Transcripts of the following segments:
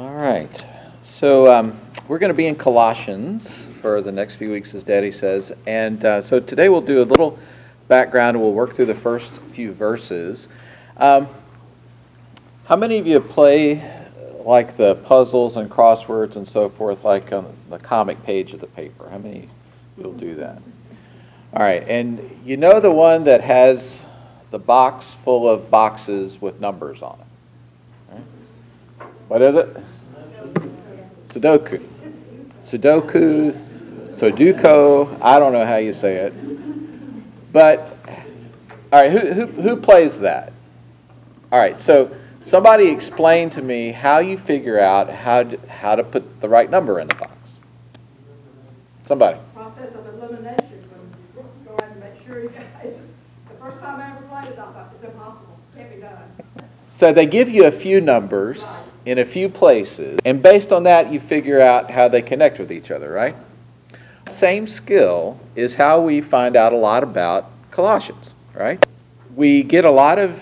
All right. So um, we're going to be in Colossians for the next few weeks, as Daddy says. And uh, so today we'll do a little background we'll work through the first few verses. Um, how many of you play like the puzzles and crosswords and so forth, like on the comic page of the paper? How many will do that? All right. And you know the one that has the box full of boxes with numbers on it? What is it? Sudoku. Sudoku, Sudoku, I don't know how you say it. But, all right, who, who, who plays that? All right, so somebody explain to me how you figure out how to, how to put the right number in the box. Somebody. Process of elimination. Go ahead and make sure you guys. The first time I ever played it, I thought it's impossible. Can't be done. So they give you a few numbers in a few places, and based on that, you figure out how they connect with each other, right? Same skill is how we find out a lot about Colossians, right? We get a lot of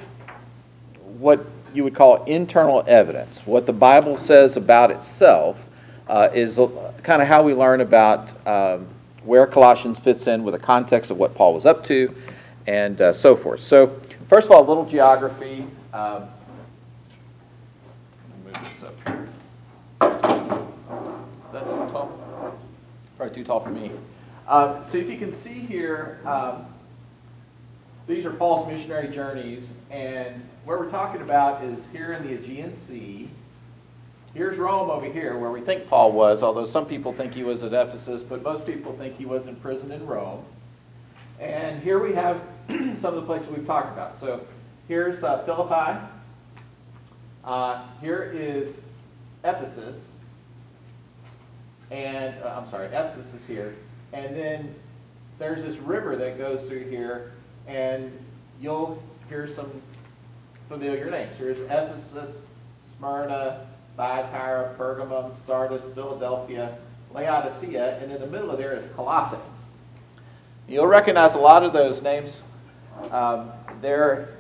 what you would call internal evidence. What the Bible says about itself uh, is kind of how we learn about um, where Colossians fits in with the context of what Paul was up to and uh, so forth. So, first of all, a little geography. Um, Probably too tall for me. Uh, so if you can see here, um, these are Paul's missionary journeys, and what we're talking about is here in the Aegean Sea. Here's Rome over here, where we think Paul was, although some people think he was at Ephesus, but most people think he was in prison in Rome. And here we have some of the places we've talked about. So here's uh, Philippi. Uh, here is Ephesus and uh, I'm sorry, Ephesus is here, and then there's this river that goes through here, and you'll hear some familiar names. Here's Ephesus, Smyrna, Thyatira, Pergamum, Sardis, Philadelphia, Laodicea, and in the middle of there is Colossae. You'll recognize a lot of those names um, there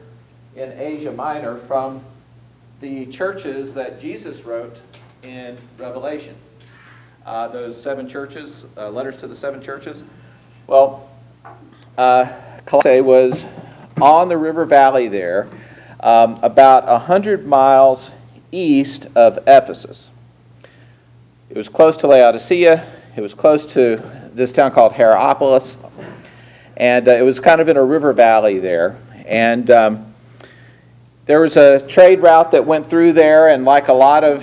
in Asia Minor from the churches that Jesus wrote in Revelation uh, those seven churches, uh, letters to the seven churches? Well, uh, Colossae was on the river valley there, um, about 100 miles east of Ephesus. It was close to Laodicea. It was close to this town called Hierapolis. And uh, it was kind of in a river valley there. And um, there was a trade route that went through there, and like a lot of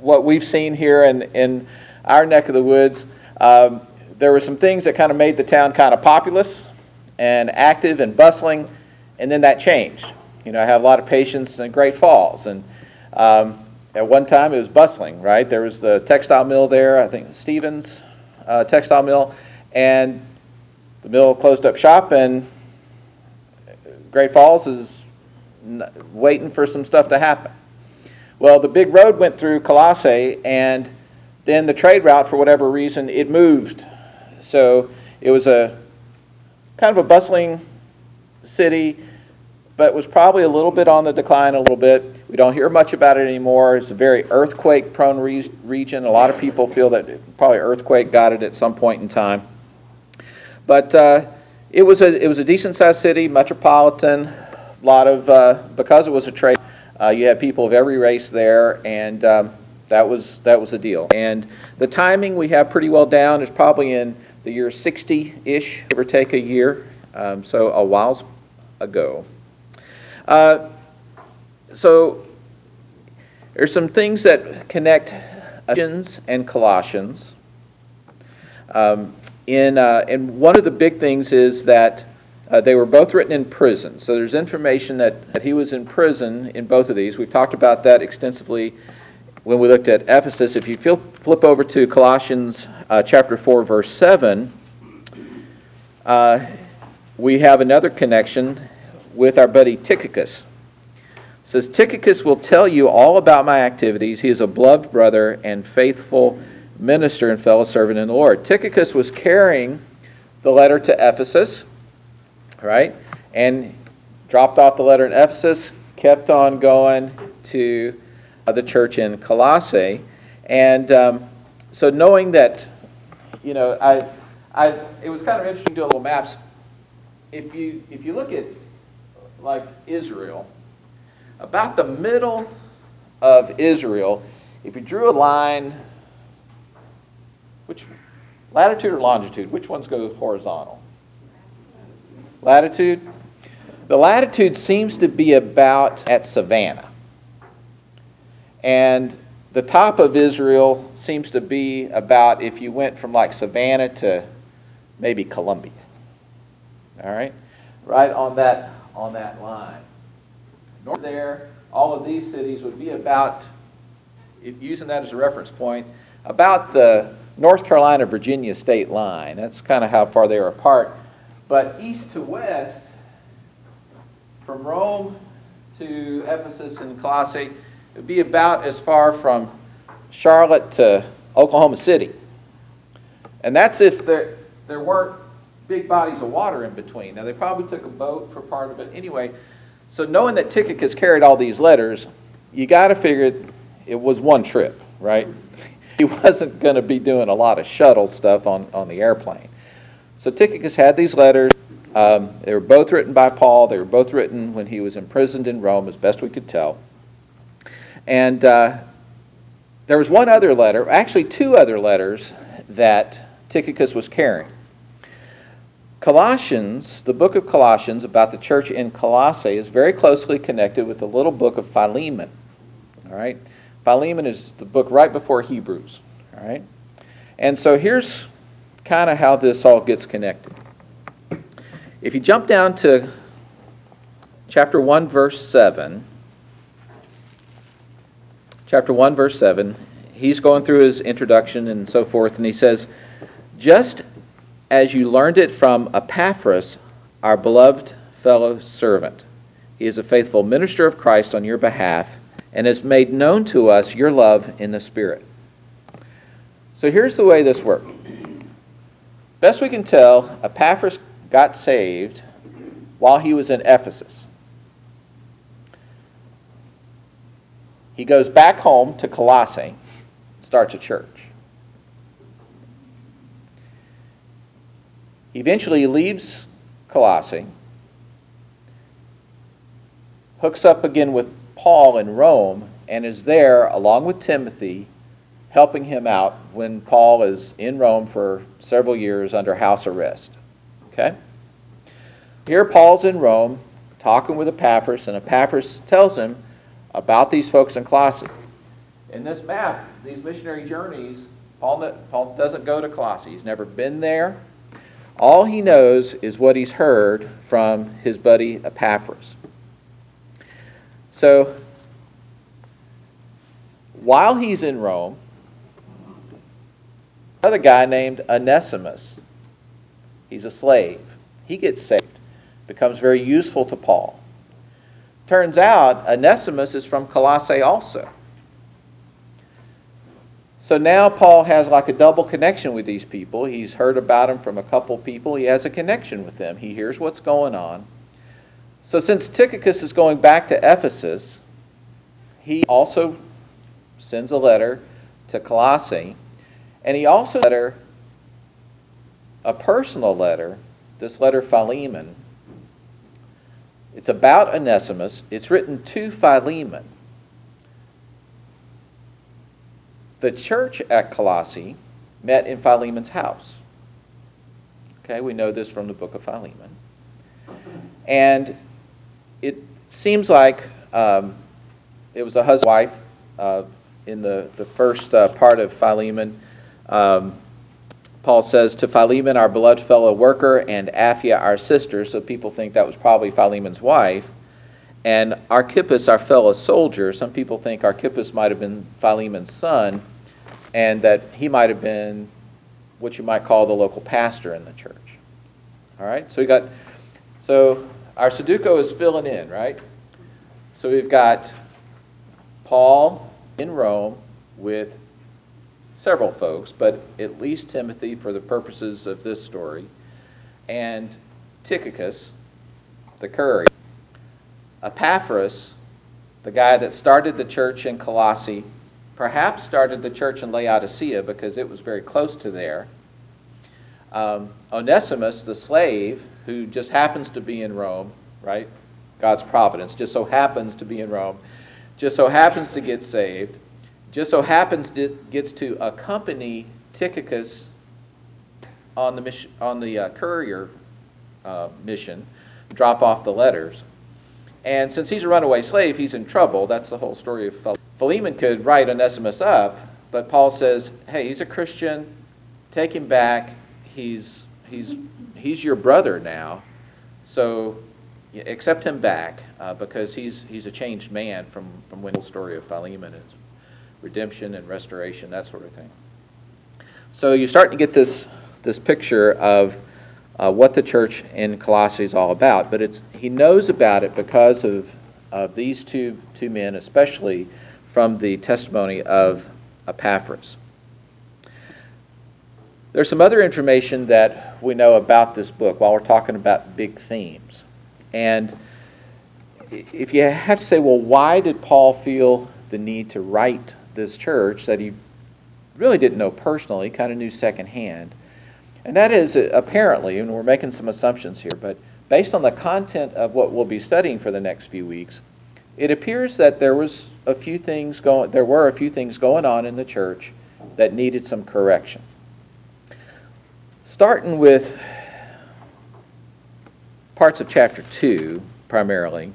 what we've seen here in, in our neck of the woods, um, there were some things that kind of made the town kind of populous and active and bustling, and then that changed. You know, I have a lot of patients in Great Falls, and um, at one time it was bustling, right? There was the textile mill there, I think Stevens uh, textile mill, and the mill closed up shop, and Great Falls is waiting for some stuff to happen. Well, the big road went through Colossae, and then the trade route, for whatever reason, it moved. So it was a kind of a bustling city, but was probably a little bit on the decline a little bit. We don't hear much about it anymore. It's a very earthquake prone re- region. A lot of people feel that probably earthquake got it at some point in time. But uh, it was a it was a decent sized city, metropolitan. A lot of uh, because it was a trade uh, you had people of every race there, and um, that was that was a deal. And the timing we have pretty well down is probably in the year 60-ish, give or take a year. Um, so a while ago. Uh, so there's some things that connect Ephesians and Colossians. Um, in, uh, and one of the big things is that uh, they were both written in prison. So there's information that, that he was in prison in both of these. We've talked about that extensively when we looked at Ephesus. If you feel, flip over to Colossians uh, chapter 4, verse 7, uh, we have another connection with our buddy Tychicus. It says, Tychicus will tell you all about my activities. He is a beloved brother and faithful minister and fellow servant in the Lord. Tychicus was carrying the letter to Ephesus right? And dropped off the letter in Ephesus, kept on going to uh, the church in Colossae. And um, so knowing that, you know, I, I, it was kind of interesting to do a little maps. If you, if you look at like Israel, about the middle of Israel, if you drew a line, which latitude or longitude, which ones go horizontal? Latitude. The latitude seems to be about at Savannah. And the top of Israel seems to be about if you went from like Savannah to maybe Columbia. All right? Right on that on that line. North there, all of these cities would be about using that as a reference point, about the North Carolina Virginia state line. That's kind of how far they are apart. But east to west, from Rome to Ephesus and Colossae, it would be about as far from Charlotte to Oklahoma City. And that's if there, there weren't big bodies of water in between. Now, they probably took a boat for part of it. Anyway, so knowing that Tychicus carried all these letters, you got to figure it was one trip, right? He wasn't going to be doing a lot of shuttle stuff on, on the airplane. So Tychicus had these letters. Um, they were both written by Paul. They were both written when he was imprisoned in Rome, as best we could tell. And uh, there was one other letter, actually, two other letters that Tychicus was carrying. Colossians, the book of Colossians about the church in Colossae, is very closely connected with the little book of Philemon. All right? Philemon is the book right before Hebrews. All right? And so here's kind of how this all gets connected. If you jump down to chapter 1, verse 7, chapter 1, verse 7, he's going through his introduction and so forth, and he says, Just as you learned it from Epaphras, our beloved fellow servant. He is a faithful minister of Christ on your behalf and has made known to us your love in the Spirit. So here's the way this worked. Best we can tell, Epaphras got saved while he was in Ephesus. He goes back home to Colossae, starts a church. eventually leaves Colossae, hooks up again with Paul in Rome, and is there along with Timothy helping him out when Paul is in Rome for several years under house arrest. Okay? Here Paul's in Rome talking with Epaphras, and Epaphras tells him about these folks in Colossae. In this map, these missionary journeys, Paul, Paul doesn't go to Colossae. He's never been there. All he knows is what he's heard from his buddy Epaphras. So, while he's in Rome, another guy named Onesimus, he's a slave. He gets saved, becomes very useful to Paul. Turns out Onesimus is from Colossae also. So now Paul has like a double connection with these people. He's heard about them from a couple people. He has a connection with them. He hears what's going on. So since Tychicus is going back to Ephesus, he also sends a letter to Colossae, and he also letter a personal letter, this letter Philemon. It's about Onesimus. It's written to Philemon. The church at Colossae met in Philemon's house. Okay, we know this from the book of Philemon. And it seems like um, it was a husband wife uh, in the, the first uh, part of Philemon. Um, Paul says, To Philemon, our beloved fellow worker, and Apphia, our sister. So people think that was probably Philemon's wife. And Archippus, our fellow soldier, some people think Archippus might have been Philemon's son, and that he might have been what you might call the local pastor in the church. All right, so we got, so our Sudoku is filling in, right? So we've got Paul in Rome with several folks, but at least Timothy for the purposes of this story, and Tychicus, the courier, Epaphras, the guy that started the church in Colossae, perhaps started the church in Laodicea because it was very close to there. Um, Onesimus, the slave, who just happens to be in Rome, right? God's providence, just so happens to be in Rome, just so happens to get saved, just so happens to gets to accompany Tychicus on the mission, on the uh, courier uh, mission, drop off the letters. And since he's a runaway slave, he's in trouble. That's the whole story of Philemon. Philemon could write Onesimus up, but Paul says, "Hey, he's a Christian. Take him back. He's he's he's your brother now. So accept him back uh, because he's he's a changed man from from when the story of Philemon is redemption and restoration, that sort of thing. So you start to get this this picture of uh, what the church in Colossae is all about. But it's he knows about it because of of these two two men, especially from the testimony of Epaphras. There's some other information that we know about this book while we're talking about big themes. And if you have to say, well, why did Paul feel the need to write this church that he really didn't know personally, kind of knew secondhand? And that is uh, apparently, and we're making some assumptions here, but based on the content of what we'll be studying for the next few weeks, it appears that there was a few things going there were a few things going on in the church that needed some correction. Starting with parts of chapter 2, primarily.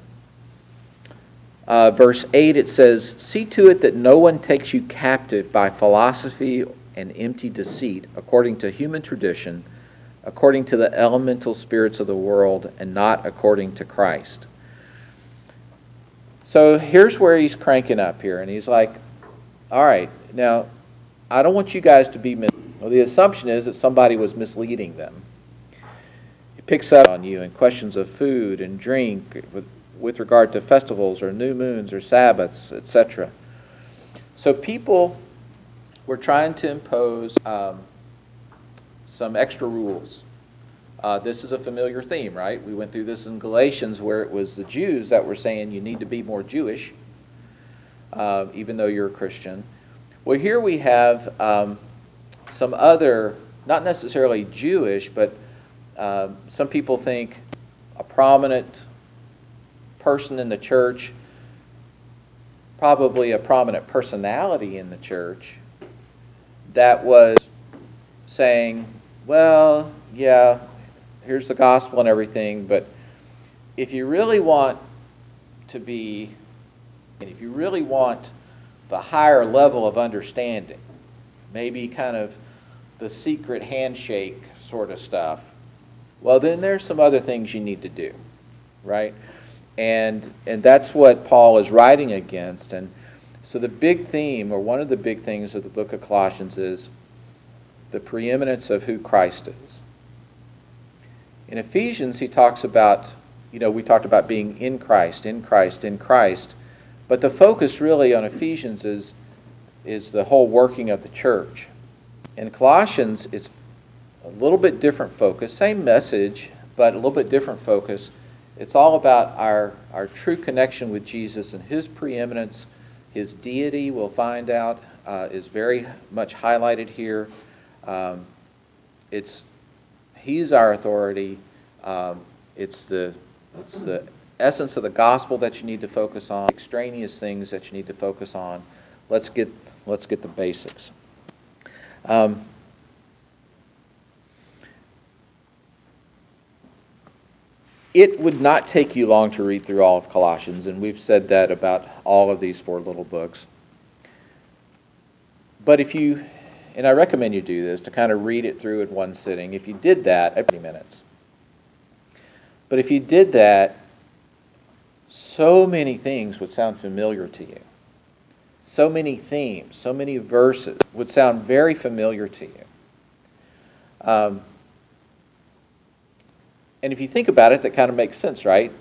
Uh, verse 8, it says, See to it that no one takes you captive by philosophy and empty deceit, according to human tradition, according to the elemental spirits of the world, and not according to Christ. So here's where he's cranking up here, and he's like, All right, now, I don't want you guys to be well, the assumption is that somebody was misleading them. He picks up on you in questions of food and drink with, with regard to festivals or new moons or Sabbaths, etc. So people were trying to impose um, some extra rules. Uh, this is a familiar theme, right? We went through this in Galatians where it was the Jews that were saying you need to be more Jewish, uh, even though you're a Christian. Well, here we have um, some other, not necessarily Jewish, but uh, some people think a prominent person in the church, probably a prominent personality in the church, that was saying, well, yeah, here's the gospel and everything, but if you really want to be, and if you really want the higher level of understanding, maybe kind of the secret handshake sort of stuff, well, then there's some other things you need to do, right? And, and that's what Paul is writing against. And so the big theme, or one of the big things of the book of Colossians, is the preeminence of who Christ is. In Ephesians, he talks about, you know, we talked about being in Christ, in Christ, in Christ. But the focus really on Ephesians is, is the whole working of the church. In Colossians, it's a little bit different focus, same message, but a little bit different focus. It's all about our, our true connection with Jesus and his preeminence. His deity, we'll find out, uh, is very much highlighted here. Um, it's he's our authority. Um, it's the it's the essence of the gospel that you need to focus on. Extraneous things that you need to focus on. Let's get let's get the basics. Um, it would not take you long to read through all of Colossians, and we've said that about all of these four little books. But if you, and I recommend you do this, to kind of read it through in one sitting, if you did that every minutes. But if you did that, so many things would sound familiar to you so many themes, so many verses would sound very familiar to you. Um, and if you think about it, that kind of makes sense, right?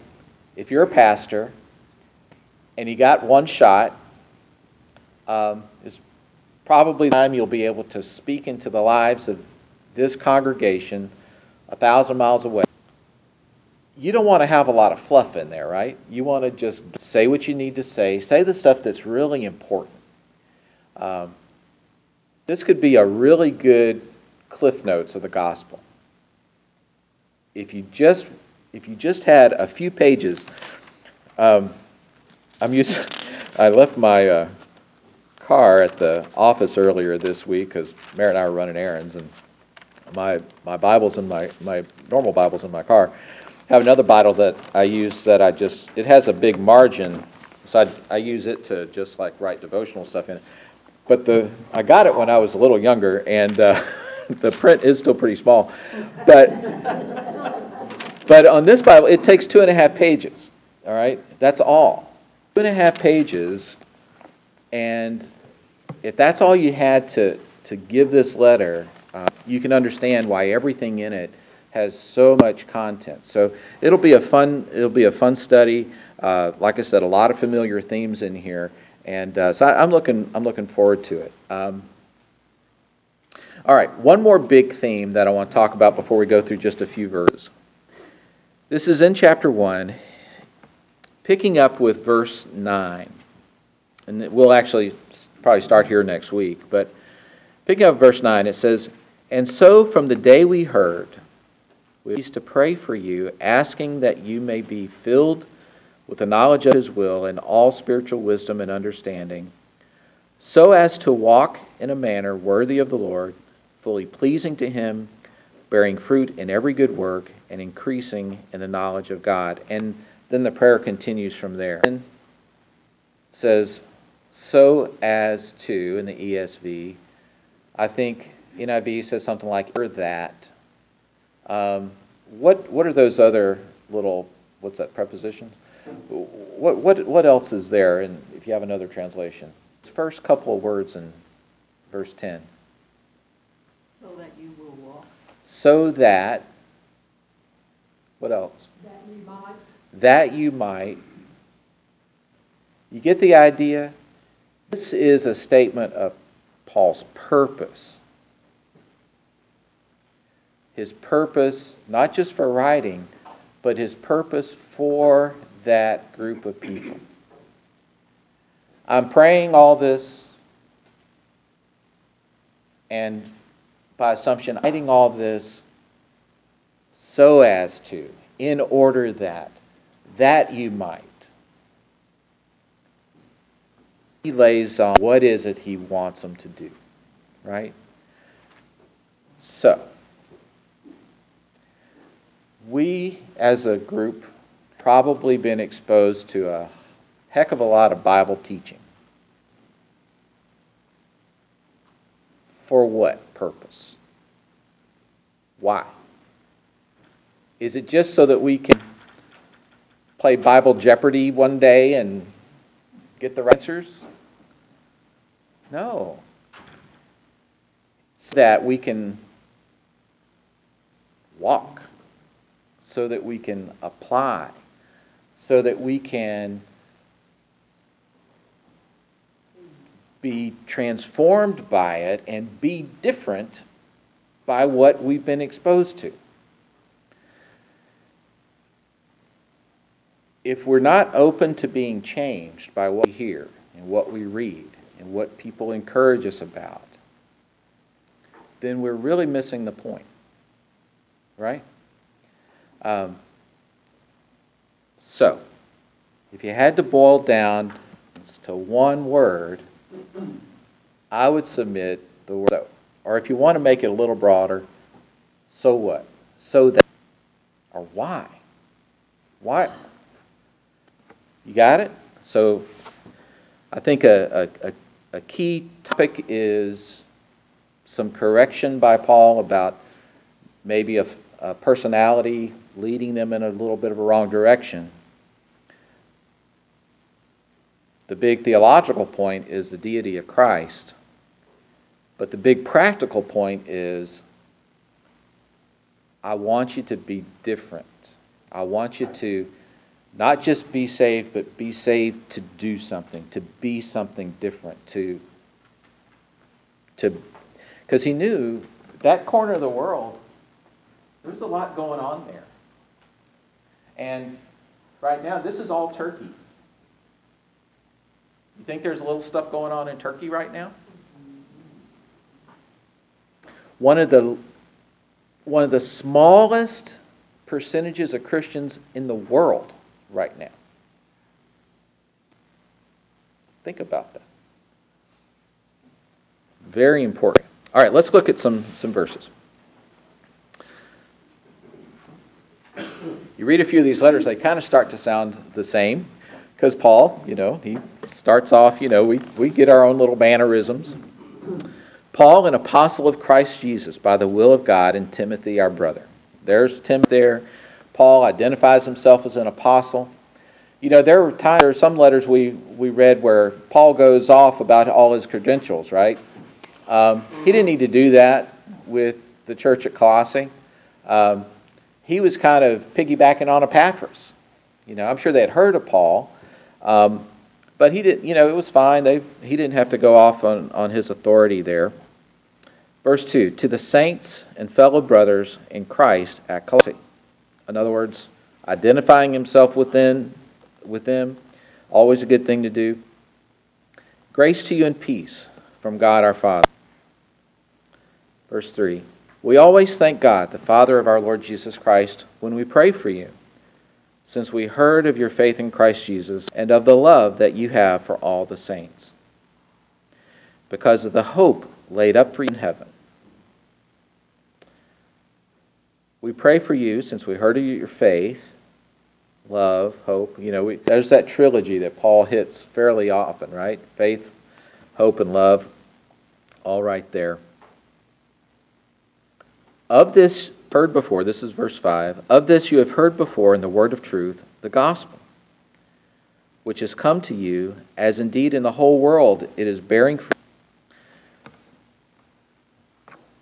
If you're a pastor and you got one shot, um, it's probably the time you'll be able to speak into the lives of this congregation a thousand miles away. You don't want to have a lot of fluff in there, right? You want to just say what you need to say, say the stuff that's really important. Um, this could be a really good cliff notes of the gospel. If you just if you just had a few pages, um, I'm used. I left my uh, car at the office earlier this week because Mary and I were running errands, and my my Bible's in my my normal Bible's in my car. Have another Bible that I use that I just it has a big margin, so I, I use it to just like write devotional stuff in it. But the I got it when I was a little younger, and uh, the print is still pretty small, but but on this Bible it takes two and a half pages. All right, that's all two and a half pages, and if that's all you had to, to give this letter, uh, you can understand why everything in it has so much content. So it'll be a fun it'll be a fun study. Uh, like I said, a lot of familiar themes in here, and uh, so I, am looking I'm looking forward to it. Um, all right, one more big theme that I want to talk about before we go through just a few verses. This is in chapter one, picking up with verse nine, and we'll actually probably start here next week, but picking up verse 9, it says, And so from the day we heard, we used to pray for you, asking that you may be filled with the knowledge of His will and all spiritual wisdom and understanding, so as to walk in a manner worthy of the Lord, fully pleasing to Him, bearing fruit in every good work, and increasing in the knowledge of God. And then the prayer continues from there. Says, so as to, in the ESV, I think NIV says something like, or that. Um, what, what are those other little, what's that, prepositions? What, what, what else is there and if you have another translation? First couple of words in verse 10. So that you will walk. So that, what else? That you might. That you might. You get the idea? This is a statement of Paul's purpose. His purpose, not just for writing, but his purpose for that group of people. I'm praying all this, and by assumption, writing all this so as to, in order that, that you might. he lays on what is it he wants them to do, right? So, we as a group probably been exposed to a heck of a lot of Bible teaching. For what purpose? Why? Is it just so that we can play Bible Jeopardy one day and get the answers? No. So that we can walk, so that we can apply, so that we can be transformed by it and be different by what we've been exposed to. If we're not open to being changed by what we hear and what we read, and what people encourage us about, then we're really missing the point. Right? Um, so, if you had to boil down to one word, I would submit the word so. Or if you want to make it a little broader, so what? So that. Or why? Why? You got it? So I think a, a, a key topic is some correction by Paul about maybe a, personality leading them in a little bit of a wrong direction. The big theological point is the deity of Christ. But the big practical point is I want you to be different. I want you to not just be saved, but be saved to do something, to be something different, to to because he knew that corner of the world, there's a lot going on there. And right now, this is all Turkey. You think there's a little stuff going on in Turkey right now? One of the one of the smallest percentages of Christians in the world right now. Think about that. Very important. All right, let's look at some, some verses. You read a few of these letters, they kind of start to sound the same because Paul, you know, he starts off, you know, we, we get our own little mannerisms. Paul, an apostle of Christ Jesus by the will of God, and Timothy, our brother. There's Tim there. Paul identifies himself as an apostle. You know, there were times, there are some letters we, we read where Paul goes off about all his credentials, right? Um, he didn't need to do that with the church at Colossae. Um, he was kind of piggybacking on Epaphras. You know, I'm sure they had heard of Paul, um, but he didn't. You know, it was fine. They he didn't have to go off on, on his authority there. Verse two: To the saints and fellow brothers in Christ at Colossae. In other words, identifying himself within with them, always a good thing to do. Grace to you and peace from God our Father. Verse 3 We always thank God, the Father of our Lord Jesus Christ, when we pray for you, since we heard of your faith in Christ Jesus and of the love that you have for all the saints, because of the hope laid up for you in heaven. We pray for you since we heard of your faith love, hope. You know, we, there's that trilogy that Paul hits fairly often, right? Faith, hope, and love, all right there. Of this heard before, this is verse 5, of this you have heard before in the word of truth, the gospel, which has come to you, as indeed in the whole world it is bearing fruit.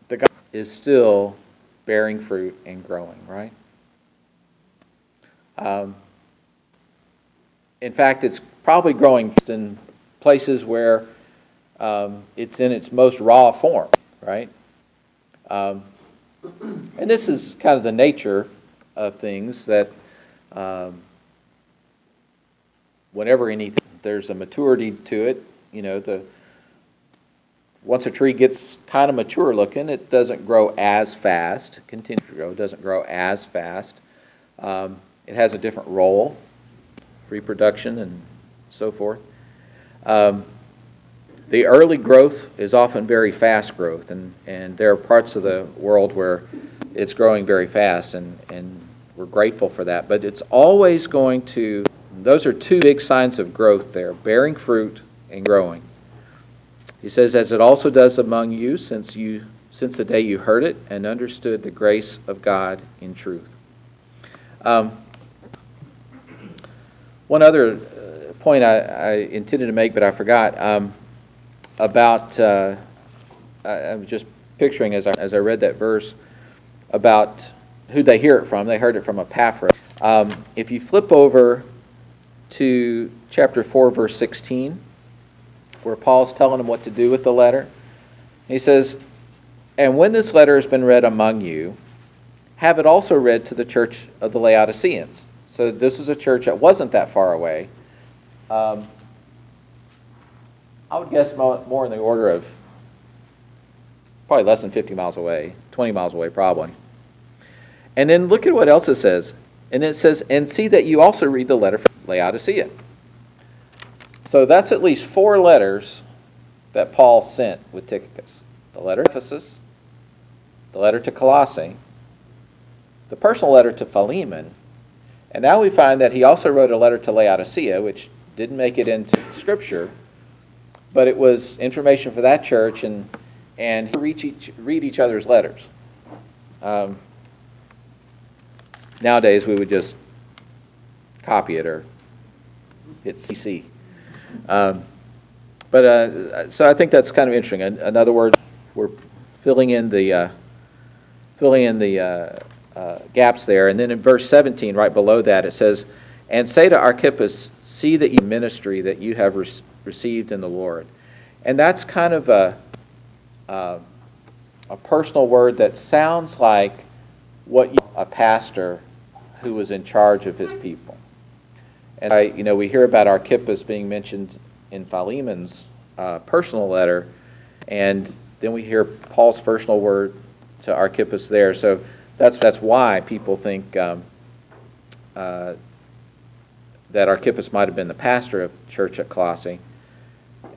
The gospel is still bearing fruit and growing, right? Um, in fact, it's probably growing in places where um, it's in its most raw form, right? Um, and this is kind of the nature of things that um, whenever anything, there's a maturity to it. You know, the once a tree gets kind of mature looking, it doesn't grow as fast. Continue to grow, doesn't grow as fast. Um, it has a different role, reproduction and so forth. Um, the early growth is often very fast growth, and, and there are parts of the world where it's growing very fast, and, and we're grateful for that. But it's always going to, those are two big signs of growth there bearing fruit and growing. He says, as it also does among you since, you, since the day you heard it and understood the grace of God in truth. Um, one other uh, point I, I, intended to make, but I forgot um, about. Uh, I, I, was just picturing as I, as I read that verse about who they hear it from. They heard it from Epaphras. Um, if you flip over to chapter 4, verse 16, where Paul's telling them what to do with the letter, he says, And when this letter has been read among you, have it also read to the church of the Laodiceans. So this is a church that wasn't that far away. Um, I would guess more in the order of probably less than 50 miles away, 20 miles away probably. And then look at what else it says. And it says, and see that you also read the letter from Laodicea. So that's at least four letters that Paul sent with Tychicus. The letter to Ephesus, the letter to Colossae, the personal letter to Philemon, and now we find that he also wrote a letter to Laodicea, which didn't make it into Scripture, but it was information for that church, and and read each, read each other's letters. Um, nowadays, we would just copy it or hit CC. Um, but uh, so I think that's kind of interesting. In, in other words, we're filling in the uh, filling in the uh, uh, gaps there. And then in verse 17, right below that, it says, And say to Archippus, See that you ministry that you have re- received in the Lord. And that's kind of a, uh, a personal word that sounds like what you, a pastor who was in charge of his people. And I, you know, we hear about Archippus being mentioned in Philemon's uh, personal letter, and then we hear Paul's personal word to Archippus there. So that's that's why people think um, uh, that Archippus might have been the pastor of church at Colossae.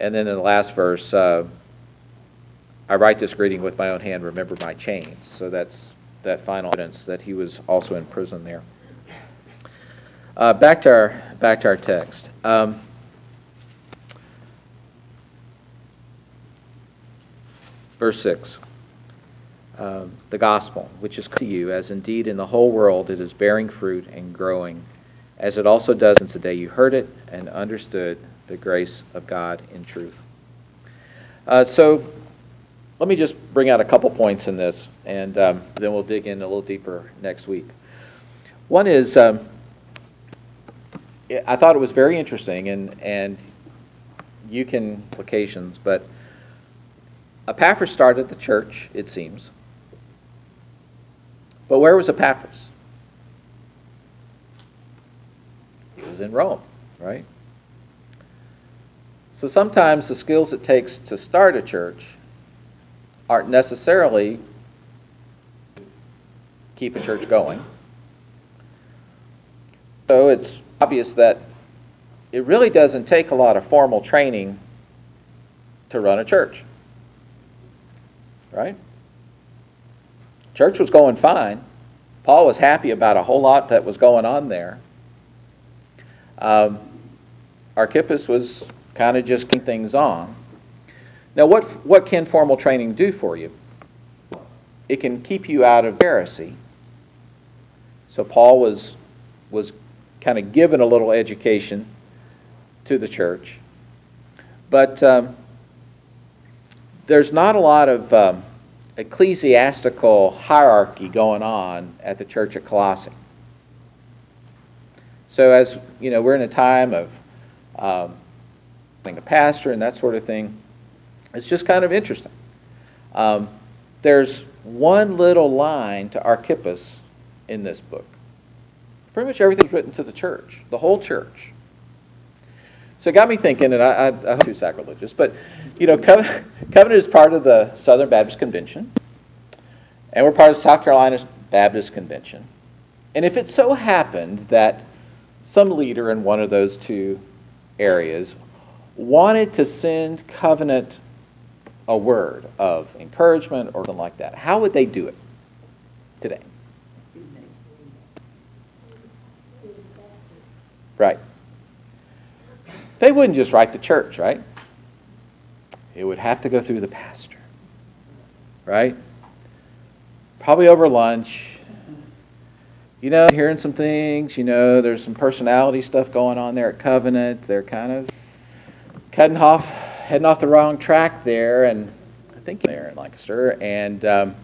And then in the last verse, uh, I write this greeting with my own hand. Remember my chains. So that's that final evidence that he was also in prison there. Uh, back to our back to our text. Um, verse six. Um, the gospel, which is to you, as indeed in the whole world it is bearing fruit and growing, as it also does since the day you heard it and understood the grace of God in truth. Uh, so, let me just bring out a couple points in this, and um, then we'll dig in a little deeper next week. One is, um, I thought it was very interesting, and, and you can implications, but Epaphras started the church, it seems. But where was Epaphras? He was in Rome, right? So sometimes the skills it takes to start a church aren't necessarily keep a church going. So it's obvious that it really doesn't take a lot of formal training to run a church. Right? Church was going fine. Paul was happy about a whole lot that was going on there. Um, Archippus was kind of just keep things on. Now, what, what can formal training do for you? It can keep you out of heresy. So Paul was, was kind of given a little education to the church. But um, there's not a lot of um, ecclesiastical hierarchy going on at the church at Colossae. So as you know, we're in a time of um, a pastor and that sort of thing. It's just kind of interesting. Um, there's one little line to Archippus in this book. Pretty much everything's written to the church, the whole church. So it got me thinking, and I, I, I too sacrilegious, but you know, Covenant is part of the Southern Baptist Convention, and we're part of South Carolina's Baptist Convention. And if it so happened that some leader in one of those two areas wanted to send Covenant a word of encouragement or something like that, how would they do it today? Right. They wouldn't just write the church, right? It would have to go through the pastor, right? Probably over lunch. You know, hearing some things, you know, there's some personality stuff going on there at Covenant. They're kind of cutting off, heading off the wrong track there, and I think there in Lancaster. And um,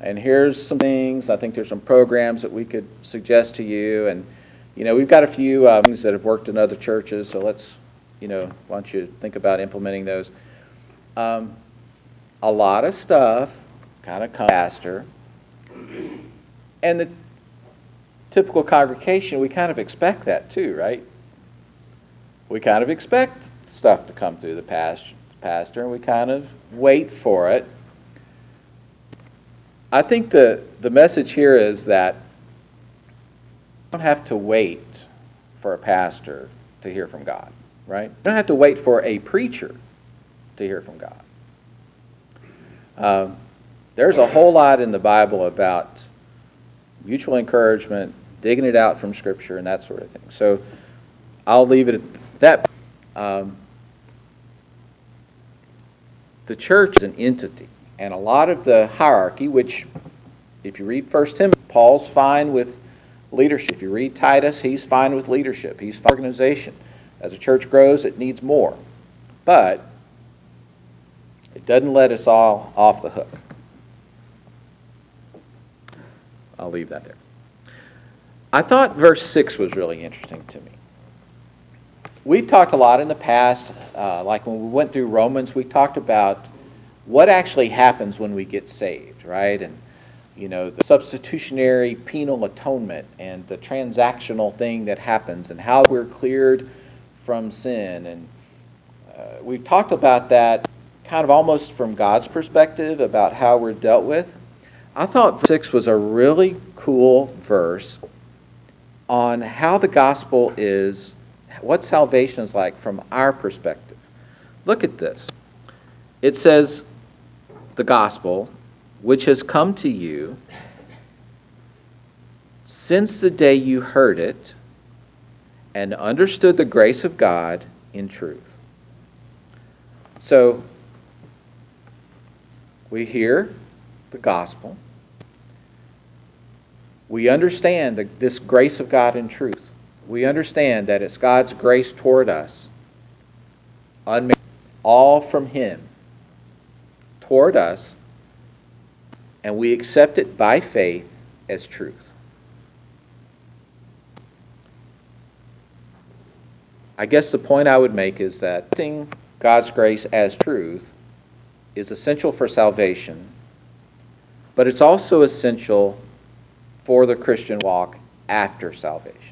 and here's some things. I think there's some programs that we could suggest to you. And you know, we've got a few uh, things that have worked in other churches, so let's you know, why don't you think about implementing those? Um, a lot of stuff kind of comes faster. And the typical congregation, we kind of expect that too, right? We kind of expect stuff to come through the pastor, and we kind of wait for it. I think the, the message here is that don't have to wait for a pastor to hear from God right? You don't have to wait for a preacher to hear from God. Um, there's a whole lot in the Bible about mutual encouragement, digging it out from Scripture, and that sort of thing. So I'll leave it at that. Um, the church is an entity, and a lot of the hierarchy, which, if you read First Timothy, Paul's fine with leadership. If you read Titus, he's fine with leadership. He's fine with organization. As a church grows, it needs more. But it doesn't let us all off the hook. I'll leave that there. I thought verse 6 was really interesting to me. We've talked a lot in the past, uh, like when we went through Romans, we talked about what actually happens when we get saved, right? And you know, the substitutionary penal atonement and the transactional thing that happens and how we're cleared from sin. And uh, we've talked about that kind of almost from God's perspective about how we're dealt with. I thought verse 6 was a really cool verse on how the gospel is, what salvation is like from our perspective. Look at this. It says, the gospel, which has come to you since the day you heard it and understood the grace of God in truth. So, we hear the gospel. We understand the, this grace of God in truth. We understand that it's God's grace toward us, all from Him, toward us, and we accept it by faith as truth. I guess the point I would make is that accepting God's grace as truth is essential for salvation, but it's also essential for the Christian walk after salvation.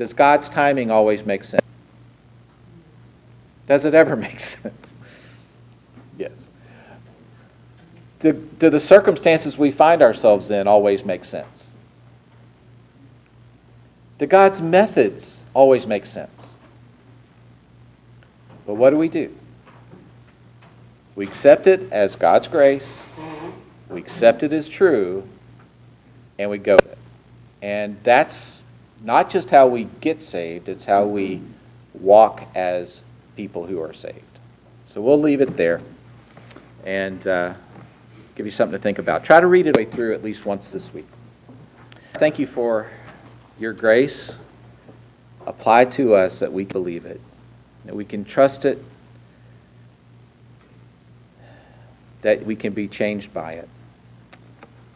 Does God's timing always make sense? Does it ever make sense? Yes. Do, do the circumstances we find ourselves in always make sense? Do God's methods always make sense? But what do we do? We accept it as God's grace, we accept it as true, and we go with it. And that's not just how we get saved, it's how we walk as people who are saved. So we'll leave it there and uh, give you something to think about. Try to read it way through at least once this week. Thank you for your grace apply to us that we believe it, that we can trust it, that we can be changed by it.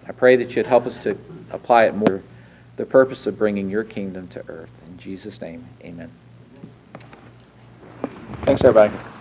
I pray that you'd help us to apply it more the purpose of bringing your kingdom to earth. In Jesus' name, amen. Thanks, everybody.